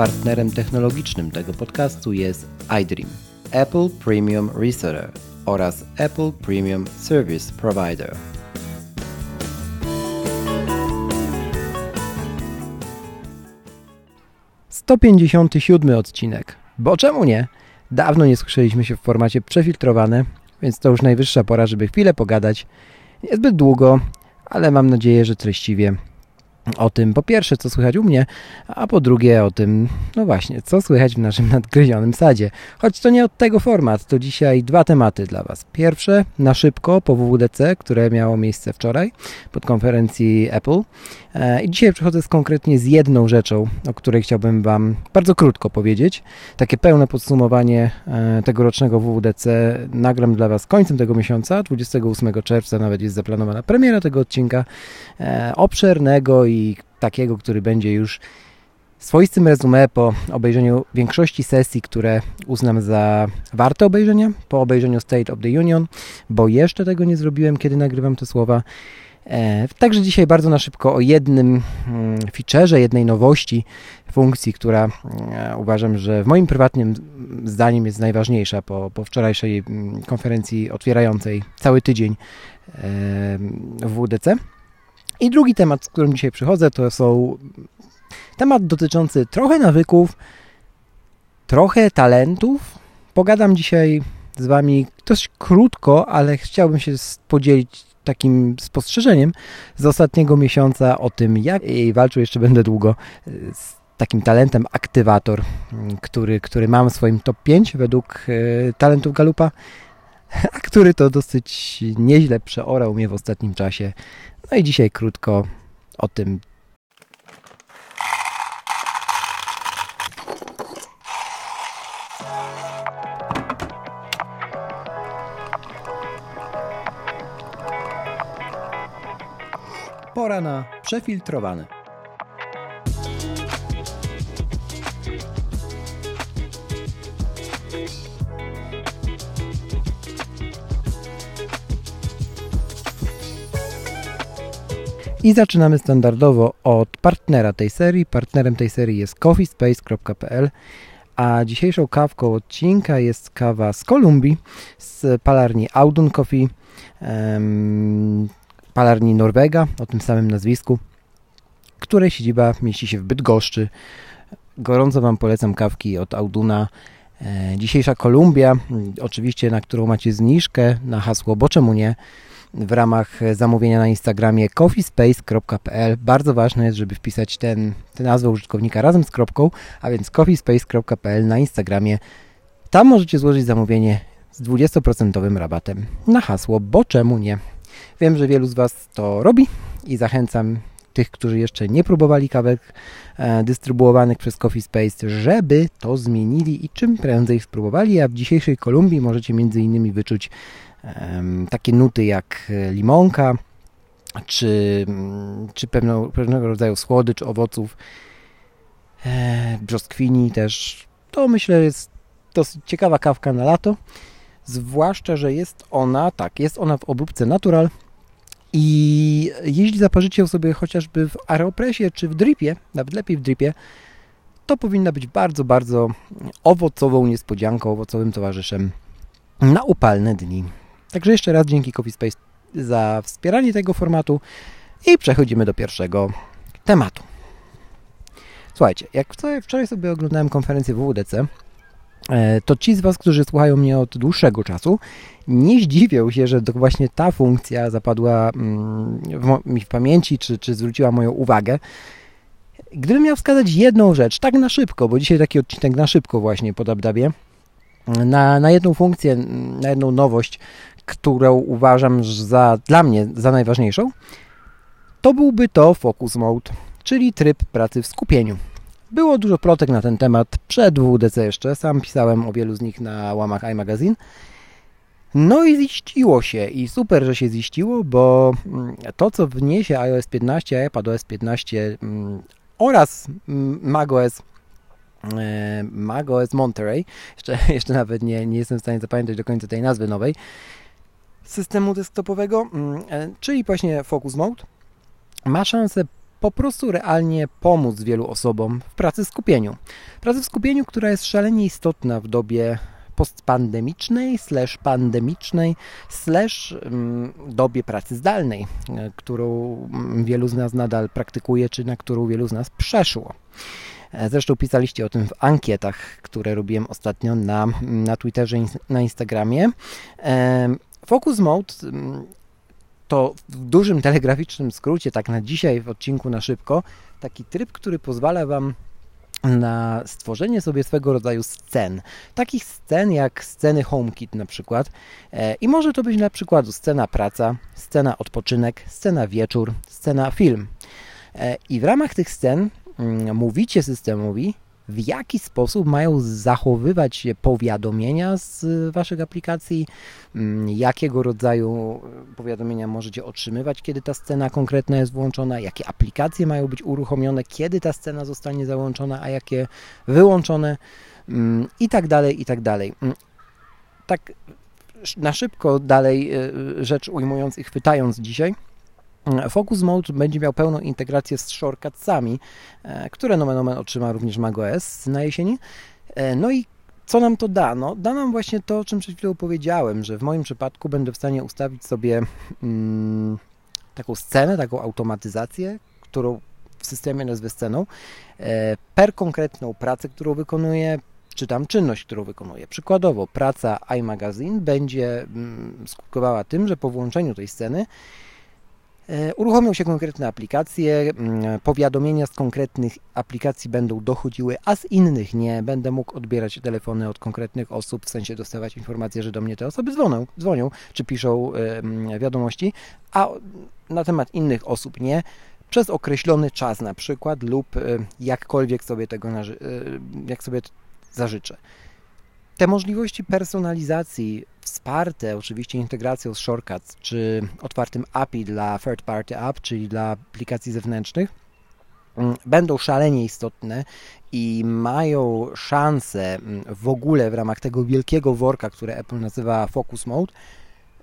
Partnerem technologicznym tego podcastu jest iDream, Apple Premium Reseller oraz Apple Premium Service Provider. Pięćdziesiąty siódmy odcinek. Bo czemu nie? Dawno nie słyszeliśmy się w formacie przefiltrowane, więc to już najwyższa pora, żeby chwilę pogadać. Niezbyt długo, ale mam nadzieję, że treściwie o tym, po pierwsze, co słychać u mnie, a po drugie o tym, no właśnie, co słychać w naszym nadgryzionym sadzie. Choć to nie od tego format, to dzisiaj dwa tematy dla Was. Pierwsze, na szybko po WWDC, które miało miejsce wczoraj pod konferencji Apple. E, I dzisiaj przychodzę z konkretnie z jedną rzeczą, o której chciałbym Wam bardzo krótko powiedzieć. Takie pełne podsumowanie e, tegorocznego WWDC nagram dla Was końcem tego miesiąca, 28 czerwca nawet jest zaplanowana premiera tego odcinka, e, obszernego i takiego, który będzie już swoistym resume po obejrzeniu większości sesji, które uznam za warte obejrzenia, po obejrzeniu State of the Union, bo jeszcze tego nie zrobiłem, kiedy nagrywam te słowa. E, także dzisiaj bardzo na szybko o jednym mm, featureze, jednej nowości funkcji, która e, uważam, że w moim prywatnym zdaniem jest najważniejsza po, po wczorajszej mm, konferencji otwierającej cały tydzień e, w WDC. I drugi temat, z którym dzisiaj przychodzę, to są temat dotyczący trochę nawyków, trochę talentów. Pogadam dzisiaj z Wami dość krótko, ale chciałbym się podzielić takim spostrzeżeniem z ostatniego miesiąca o tym, jak i walczył jeszcze będę długo z takim talentem aktywator, który, który mam w swoim top 5 według e, talentów Galupa, a który to dosyć nieźle przeorał mnie w ostatnim czasie. No i dzisiaj krótko o tym. Pora na przefiltrowane. I zaczynamy standardowo od partnera tej serii. Partnerem tej serii jest coffeespace.pl, a dzisiejszą kawką odcinka jest kawa z Kolumbii, z palarni Audun Coffee, um, palarni Norwega o tym samym nazwisku, której siedziba mieści się w Bydgoszczy. Gorąco Wam polecam kawki od Auduna. E, dzisiejsza Kolumbia, oczywiście na którą macie zniżkę na hasło, bo czemu nie, w ramach zamówienia na Instagramie coffeespace.pl. Bardzo ważne jest, żeby wpisać ten, tę nazwę użytkownika razem z kropką, a więc coffeespace.pl na Instagramie. Tam możecie złożyć zamówienie z 20% rabatem na hasło, bo czemu nie. Wiem, że wielu z Was to robi i zachęcam tych, którzy jeszcze nie próbowali kawek e, dystrybuowanych przez Coffee Space, żeby to zmienili i czym prędzej spróbowali, a w dzisiejszej Kolumbii możecie między innymi wyczuć takie nuty jak limonka, czy, czy pewno, pewnego rodzaju słodycz owoców, e, brzoskwini też. To myślę jest dosyć ciekawa kawka na lato, zwłaszcza, że jest ona, tak, jest ona w obróbce natural i jeśli zaparzycie ją sobie chociażby w aeropresie czy w dripie, nawet lepiej w dripie, to powinna być bardzo, bardzo owocową niespodzianką, owocowym towarzyszem na upalne dni. Także jeszcze raz dzięki Coffee Space za wspieranie tego formatu i przechodzimy do pierwszego tematu. Słuchajcie, jak wczoraj sobie oglądałem konferencję WWDC, e, to ci z Was, którzy słuchają mnie od dłuższego czasu, nie zdziwią się, że właśnie ta funkcja zapadła mm, mi w pamięci, czy, czy zwróciła moją uwagę. Gdybym miał wskazać jedną rzecz, tak na szybko, bo dzisiaj taki odcinek na szybko właśnie pod Abdabie, na, na jedną funkcję, na jedną nowość, którą uważam za, dla mnie za najważniejszą, to byłby to Focus Mode, czyli tryb pracy w skupieniu. Było dużo plotek na ten temat przed WDC jeszcze, sam pisałem o wielu z nich na łamach iMagazine. No i ziściło się i super, że się ziściło, bo mm, to, co wniesie iOS 15, iPadOS 15 mm, oraz mm, macOS e, macOS Monterey, jeszcze, jeszcze nawet nie, nie jestem w stanie zapamiętać do końca tej nazwy nowej, systemu desktopowego, mm, e, czyli właśnie Focus Mode, ma szansę po prostu realnie pomóc wielu osobom w pracy w skupieniu. Pracy w skupieniu, która jest szalenie istotna w dobie postpandemicznej, slash pandemicznej, slash mm, dobie pracy zdalnej, e, którą mm, wielu z nas nadal praktykuje, czy na którą wielu z nas przeszło. E, zresztą pisaliście o tym w ankietach, które robiłem ostatnio na, na Twitterze i na Instagramie. E, Focus Mode mm, to w dużym telegraficznym skrócie, tak na dzisiaj w odcinku na szybko, taki tryb, który pozwala Wam na stworzenie sobie swego rodzaju scen. Takich scen jak sceny HomeKit na przykład. E, I może to być na przykład scena praca, scena odpoczynek, scena wieczór, scena film. I w ramach tych scen Mm, mówicie systemowi, w jaki sposób mają zachowywać się powiadomienia z Waszych aplikacji, mm, jakiego rodzaju powiadomienia możecie otrzymywać, kiedy ta scena konkretna jest włączona, jakie aplikacje mają być uruchomione, kiedy ta scena zostanie załączona, a jakie wyłączone? Mm, i tak dalej, i tak dalej. Tak na szybko dalej e, rzecz ujmując i chwytając dzisiaj, Focus Mode będzie miał pełną integrację z shortcutsami, e, które nomen omen otrzyma również macOS na jesieni. E, no i co nam to da? No, da nam właśnie to, o czym przed chwilą powiedziałem, że w moim przypadku będę w stanie ustawić sobie mm, taką scenę, taką automatyzację, którą w systemie nazwę sceną, e, per konkretną pracę, którą wykonuję, czy tam czynność, którą wykonuję. Przykładowo, praca iMagazine będzie mm, skutkowała tym, że po włączeniu tej sceny uruchomią się konkretne aplikacje, powiadomienia z konkretnych aplikacji będą dochodziły, a z innych nie. Będę mógł odbierać telefony od konkretnych osób, w sensie dostawać informacje, że do mnie te osoby dzwonią, dzwonią czy piszą wiadomości, a na temat innych osób nie przez określony czas na przykład lub e, jakkolwiek sobie tego e, jak sobie zażyczę. Te możliwości personalizacji wsparte oczywiście integracją z Shortcuts czy otwartym API dla third party app, czyli dla aplikacji zewnętrznych, mm, będą szalenie istotne i mają szansę mm, w ogóle w ramach tego wielkiego worka, które Apple nazywa Focus Mode,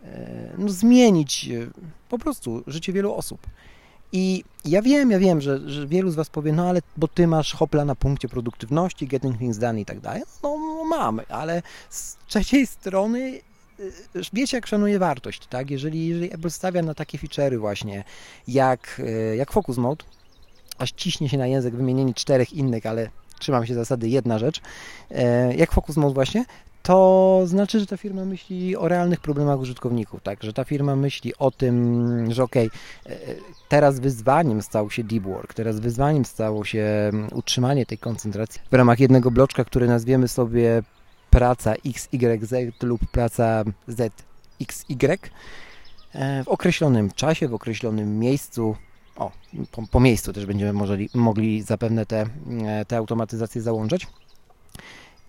e, no, zmienić e, po prostu życie wielu osób. I ja wiem, ja wiem, że, że wielu z Was powie, no ale bo Ty masz hopla na punkcie produktywności, getting things done i tak dalej. No, mamy, ale z trzeciej strony y, wiecie, jak szanuje wartość, tak? Jeżeli, jeżeli Apple stawia na takie feature'y właśnie, jak, y, jak Focus Mode, aż ciśnie się na język wymienienie czterech innych, ale trzymam się zasady jedna rzecz, e, jak Focus Mode właśnie, to znaczy, że ta firma myśli o realnych problemach użytkowników, tak? Że ta firma myśli o tym, że okej, okay, e, teraz wyzwaniem stał się deep work, teraz wyzwaniem stało się mm, utrzymanie tej koncentracji w ramach jednego bloczka, który nazwiemy sobie praca XYZ lub praca ZXY e, w określonym czasie, w określonym miejscu, o, po, po miejscu też będziemy mogli, mogli zapewne te, e, te automatyzacje załączać.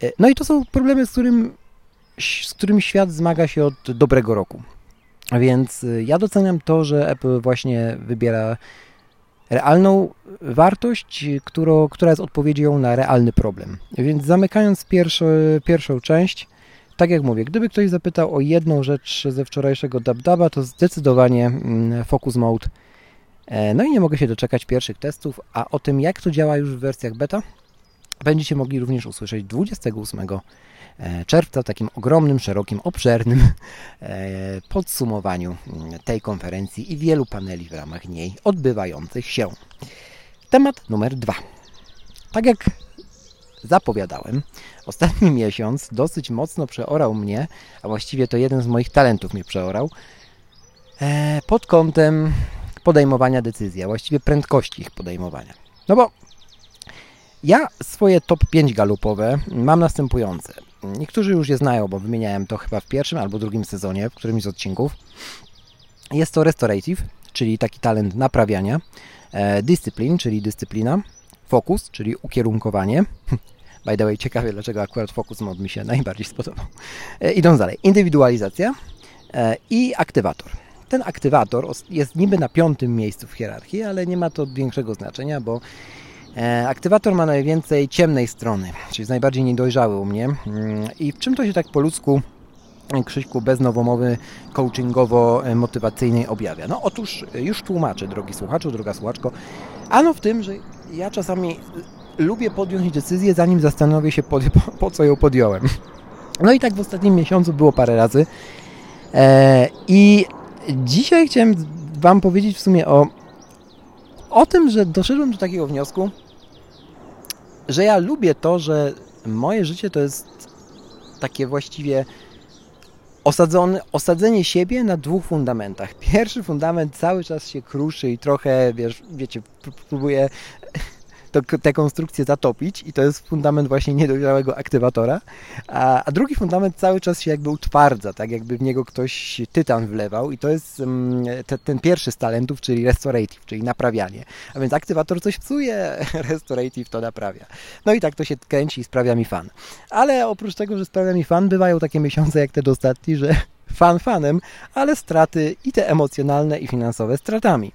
E, no i to są problemy, z, którym, z którymi świat zmaga się od dobrego roku. Więc e, ja doceniam to, że Apple właśnie wybiera realną wartość, którą, która jest odpowiedzią na realny problem. Więc zamykając pierwszy, pierwszą część, tak jak mówię, gdyby ktoś zapytał o jedną rzecz ze wczorajszego DubDuba, to zdecydowanie mm, Focus Mode. E, no i nie mogę się doczekać pierwszych testów, a o tym jak to działa już w wersjach beta, będziecie mogli również usłyszeć 28 e, czerwca w takim ogromnym, szerokim, obszernym e, podsumowaniu mm, tej konferencji i wielu paneli w ramach niej odbywających się. Temat numer dwa. Tak jak zapowiadałem, ostatni miesiąc dosyć mocno przeorał mnie, a właściwie to jeden z moich talentów mnie przeorał, e, pod kątem podejmowania decyzji, a właściwie prędkości ich podejmowania. No bo ja swoje top 5 galupowe mam następujące. Niektórzy już je znają, bo wymieniałem to chyba w pierwszym albo drugim sezonie, w którymś z odcinków. Jest to restorative, czyli taki talent naprawiania, e, discipline, czyli dyscyplina, focus, czyli ukierunkowanie. By the way, ciekawie, dlaczego akurat focus mod mi się najbardziej spodobał. E, idąc dalej, indywidualizacja e, i aktywator. Ten aktywator jest niby na piątym miejscu w hierarchii, ale nie ma to większego znaczenia, bo aktywator ma najwięcej ciemnej strony, czyli jest najbardziej niedojrzały u mnie. Mm, I w czym to się tak po ludzku Krzyśku bez nowomowy coachingowo-motywacyjnej objawia? No otóż już tłumaczę, drogi słuchaczu, droga słuchaczko. Ano w tym, że ja czasami lubię podjąć decyzję, zanim zastanowię się, po, po, co ją podjąłem. No i tak w ostatnim miesiącu było parę razy. E, I dzisiaj chciałem Wam powiedzieć w sumie o, o tym, że doszedłem do takiego wniosku, że ja lubię to, że moje życie to jest takie właściwie osadzone, osadzenie siebie na dwóch fundamentach. Pierwszy fundament cały czas się kruszy i trochę, wiesz, wiecie, próbuje to, tę konstrukcję zatopić i to jest fundament właśnie niedojrzałego aktywatora, a, a, drugi fundament cały czas się jakby utwardza, tak jakby w niego ktoś tytan wlewał i to jest um, te, ten pierwszy z talentów, czyli restorative, czyli naprawianie. A więc aktywator coś psuje, restorative to naprawia. No i tak to się kręci i sprawia mi fan. Ale oprócz tego, że sprawia mi fan, bywają takie miesiące jak te ostatni, że fan fanem, ale straty i te emocjonalne i finansowe stratami.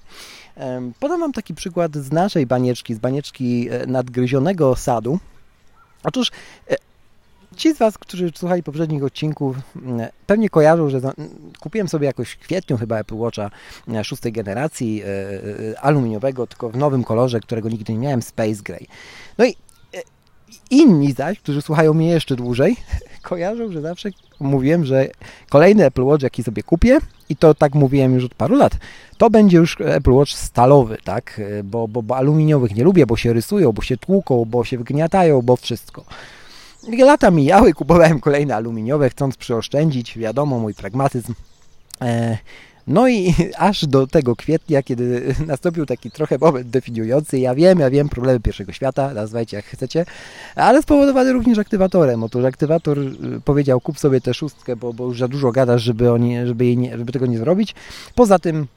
Podam Wam taki przykład z naszej banieczki, z banieczki e, nadgryzionego sadu. Otóż e, Ci z Was, którzy słuchali poprzednich odcinków, pewnie kojarzą, że kupiłem sobie jakoś w kwietniu chyba Apple Watcha e, szóstej generacji aluminiowego, tylko w nowym kolorze, którego nigdy nie miałem, Space Gray. No i inni zaś, którzy słuchają mnie jeszcze dłużej, kojarzą, że zawsze mówiłem, że kolejny Apple Watch, jaki sobie kupię, i to tak mówiłem już od paru lat, to będzie już Apple Watch stalowy, tak? Bo, bo, bo aluminiowych nie lubię, bo się rysują, bo się tłuką, bo się wygniatają, bo wszystko. Lata mijały, kupowałem kolejne aluminiowe, chcąc przyoszczędzić, wiadomo, mój pragmatyzm. E, no i aż do tego kwietnia, kiedy nastąpił taki trochę moment definiujący, ja wiem, ja wiem, problemy pierwszego świata, nazwajcie jak chcecie, ale spowodowany również aktywatorem. Otóż aktywator y, powiedział, kup sobie tę szóstkę, bo, bo już za dużo gadasz, żeby, oni, żeby, nie, żeby tego nie zrobić. Poza tym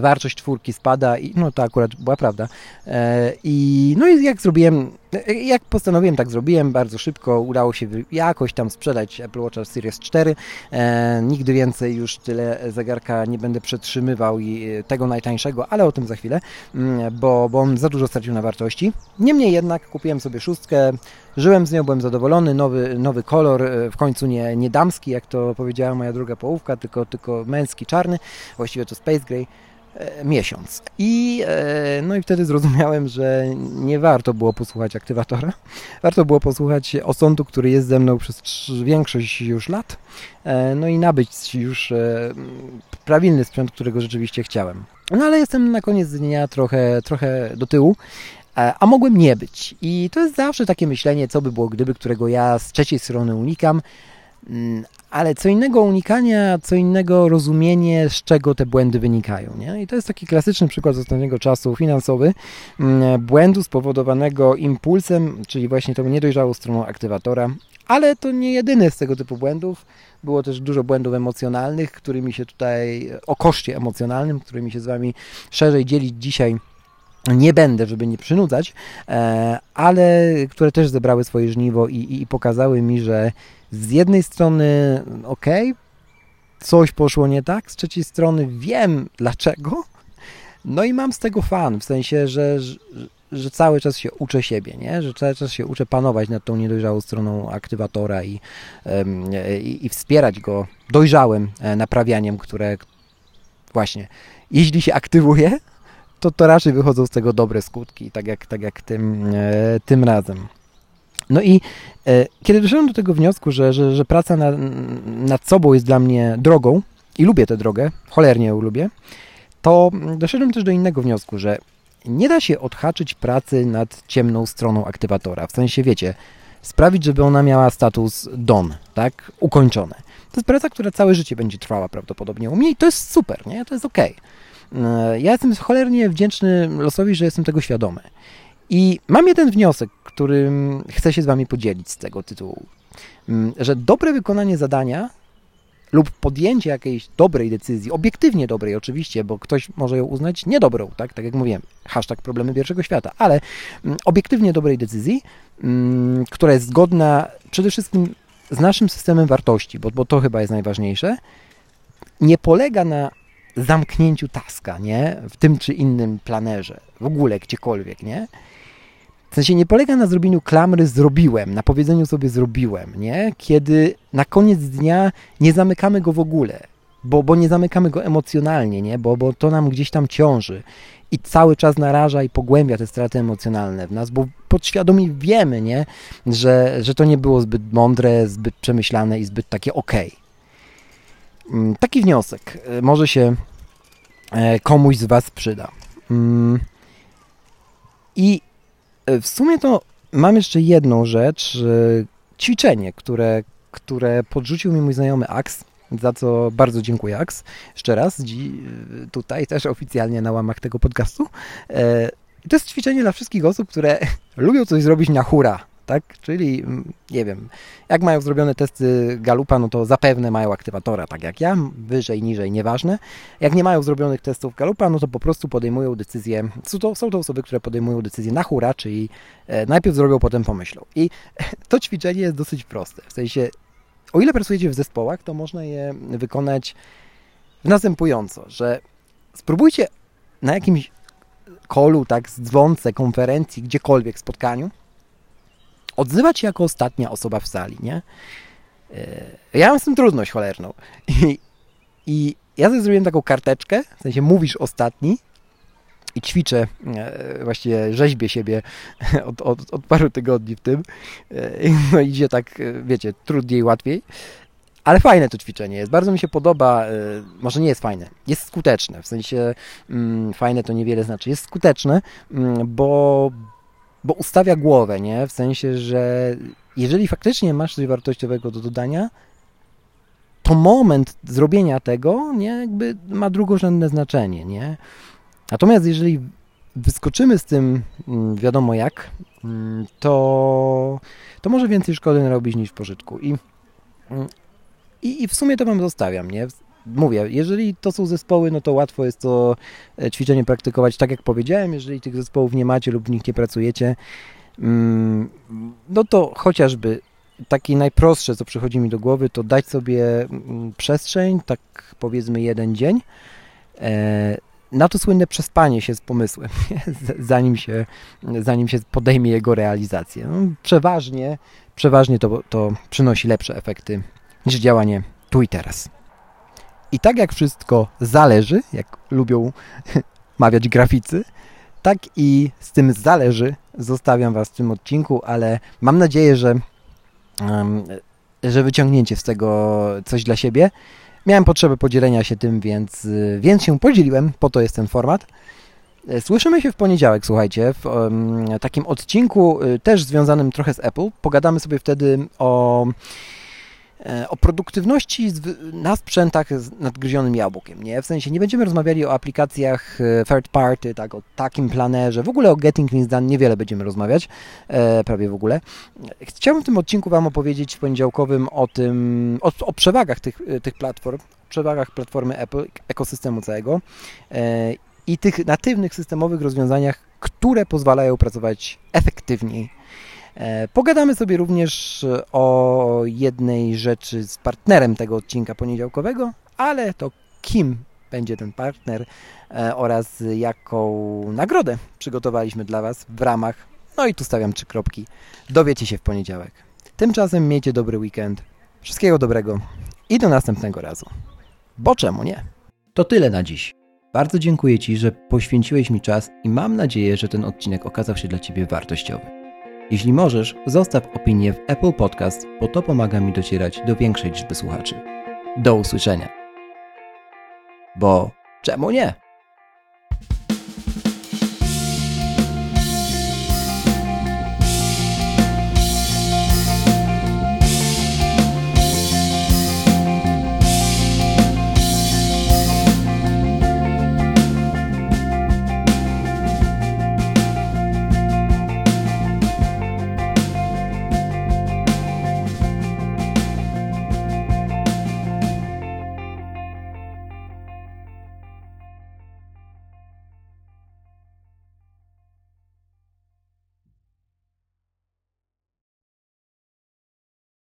wartość czwórki spada i no to akurat była prawda. E, I no i jak zrobiłem, jak postanowiłem, tak zrobiłem, bardzo szybko udało się jakoś tam sprzedać Apple Watch Series 4. E, nigdy więcej już tyle zegarka nie będę przetrzymywał i e, tego najtańszego, ale o tym za chwilę, mm, bo, bo on za dużo stracił na wartości. Niemniej jednak kupiłem sobie szóstkę, żyłem z nią, byłem zadowolony, nowy, nowy kolor, w końcu nie, nie damski, jak to powiedziała moja druga połówka, tylko, tylko męski, czarny, właściwie to Space Gray. E, miesiąc. I, e, no i wtedy zrozumiałem, że nie warto było posłuchać aktywatora. Warto było posłuchać osądu, który jest ze mną przez większość już lat. E, no i nabyć już prawilny sprzęt, którego rzeczywiście chciałem. No ale jestem na koniec dnia trochę, trochę do tyłu a mogłem nie być. I to jest zawsze takie myślenie, co by było gdyby, którego ja z trzeciej strony unikam, mm, ale co innego unikania, co innego rozumienie, z czego te błędy wynikają. Nie? I to jest taki klasyczny przykład z ostatniego czasu finansowy, mm, błędu spowodowanego impulsem, czyli właśnie tą niedojrzałą stroną aktywatora, ale to nie jedyny z tego typu błędów. Było też dużo błędów emocjonalnych, którymi się tutaj, o koszcie emocjonalnym, którymi się z Wami szerzej dzielić dzisiaj nie będę, żeby nie przynudzać, e, ale które też zebrały swoje żniwo i, i pokazały mi, że z jednej strony ok, coś poszło nie tak, z trzeciej strony wiem dlaczego, no i mam z tego fan, w sensie, że, że, że cały czas się uczę siebie, nie? że cały czas się uczę panować nad tą niedojrzałą stroną aktywatora i, i, i wspierać go dojrzałym e, naprawianiem, które właśnie, jeśli się aktywuje, to, to raczej wychodzą z tego dobre skutki, tak jak, tak jak tym, e, tym razem. No i e, kiedy doszedłem do tego wniosku, że, że, że praca nad, nad sobą jest dla mnie drogą i lubię tę drogę, cholernie ją lubię, to doszedłem też do innego wniosku, że nie da się odhaczyć pracy nad ciemną stroną aktywatora. W sensie, wiecie, sprawić, żeby ona miała status done, tak, ukończone. To jest praca, która całe życie będzie trwała prawdopodobnie u mnie i to jest super, nie? To jest ok. Ja jestem cholernie wdzięczny losowi, że jestem tego świadomy. I mam jeden wniosek, którym chcę się z Wami podzielić z tego tytułu, mm, że dobre wykonanie zadania lub podjęcie jakiejś dobrej decyzji, obiektywnie dobrej oczywiście, bo ktoś może ją uznać niedobrą, tak, tak jak mówiłem, hashtag problemy pierwszego świata, ale mm, obiektywnie dobrej decyzji, mm, która jest zgodna przede wszystkim z naszym systemem wartości, bo, bo to chyba jest najważniejsze, nie polega na zamknięciu taska, nie? W tym czy innym planerze, w ogóle gdziekolwiek, nie? W sensie nie polega na zrobieniu klamry zrobiłem, na powiedzeniu sobie zrobiłem, nie? Kiedy na koniec dnia nie zamykamy go w ogóle. bo, bo nie zamykamy go emocjonalnie, nie? Bo, bo to nam gdzieś tam ciąży i cały czas naraża i pogłębia te straty emocjonalne w nas, bo podświadomie wiemy, nie? Że, że to nie było zbyt mądre, zbyt przemyślane i zbyt takie ok. Mm, taki wniosek e, może się e, komuś z Was przyda. Mm. I w sumie to mam jeszcze jedną rzecz, ćwiczenie, które, które podrzucił mi mój znajomy Ax, za co bardzo dziękuję Ax, jeszcze raz, tutaj też oficjalnie na łamach tego podcastu. To jest ćwiczenie dla wszystkich osób, które lubią coś zrobić na hura, tak? Czyli, mm, nie wiem, jak mają zrobione testy Galupa, no to zapewne mają aktywatora, tak jak ja, wyżej, niżej, nieważne. Jak nie mają zrobionych testów Galupa, no to po prostu podejmują decyzję, są to, są to osoby, które podejmują decyzję na hura, czyli e, najpierw zrobią, potem pomyślą. I to ćwiczenie jest dosyć proste, w sensie, o ile pracujecie w zespołach, to można je wykonać następująco, że spróbujcie na jakimś kolu, tak, dzwonce, konferencji, gdziekolwiek, spotkaniu, odzywać się jako ostatnia osoba w sali, nie? E, ja mam z tym trudność cholerną. I, i ja sobie zrobiłem taką karteczkę, w sensie mówisz ostatni i ćwiczę, e, właściwie rzeźbię siebie od, od, od paru tygodni w tym. E, no idzie tak, wiecie, trudniej, łatwiej. Ale fajne to ćwiczenie jest, bardzo mi się podoba, może nie jest fajne, jest skuteczne, w sensie mm, fajne to niewiele znaczy, jest skuteczne, mm, bo, bo ustawia głowę, nie? W sensie, że jeżeli faktycznie masz coś wartościowego do dodania, to moment zrobienia tego, nie, jakby ma drugorzędne znaczenie, nie? Natomiast jeżeli wyskoczymy z tym mm, wiadomo jak, mm, to, to może więcej szkody narobić niż pożytku. I, mm, i, I w sumie to wam zostawiam, nie? Mówię, jeżeli to są zespoły, no to łatwo jest to e, ćwiczenie praktykować tak jak powiedziałem, jeżeli tych zespołów nie macie lub w nich nie pracujecie, mm, no to chociażby takie najprostsze, co przychodzi mi do głowy, to dać sobie mm, przestrzeń, tak powiedzmy jeden dzień, e, na to słynne przespanie się z pomysłem, zanim się, zanim się podejmie jego realizację. No, przeważnie, przeważnie to, to przynosi lepsze efekty niż działanie tu i teraz. I tak jak wszystko zależy, jak lubią mawiać graficy, tak i z tym zależy zostawiam Was w tym odcinku, ale mam nadzieję, że, że wyciągnięcie z tego coś dla siebie. Miałem potrzebę podzielenia się tym, więc, więc się podzieliłem, po to jest ten format. Słyszymy się w poniedziałek, słuchajcie, w takim odcinku y, też związanym trochę z Apple. Pogadamy sobie wtedy o o produktywności na sprzętach z nadgryzionym jabłkiem, nie? W sensie nie będziemy rozmawiali o aplikacjach e, third party, tak, o takim planerze, w ogóle o Getting Things Done niewiele będziemy rozmawiać, e, prawie w ogóle. Chciałbym w tym odcinku Wam opowiedzieć w poniedziałkowym o tym, o, o przewagach tych, tych platform, przewagach platformy Apple, ekosystemu całego e, i tych natywnych systemowych rozwiązaniach, które pozwalają pracować efektywniej E, pogadamy sobie również o jednej rzeczy z partnerem tego odcinka poniedziałkowego, ale to kim będzie ten partner e, oraz jaką nagrodę przygotowaliśmy dla Was w ramach. No i tu stawiam trzy kropki. Dowiecie się w poniedziałek. Tymczasem miejcie dobry weekend. Wszystkiego dobrego i do następnego razu. Bo czemu nie? To tyle na dziś. Bardzo dziękuję Ci, że poświęciłeś mi czas i mam nadzieję, że ten odcinek okazał się dla Ciebie wartościowy. Jeśli możesz, zostaw opinię w Apple Podcast, bo to pomaga mi docierać do większej liczby słuchaczy. Do usłyszenia. Bo czemu nie?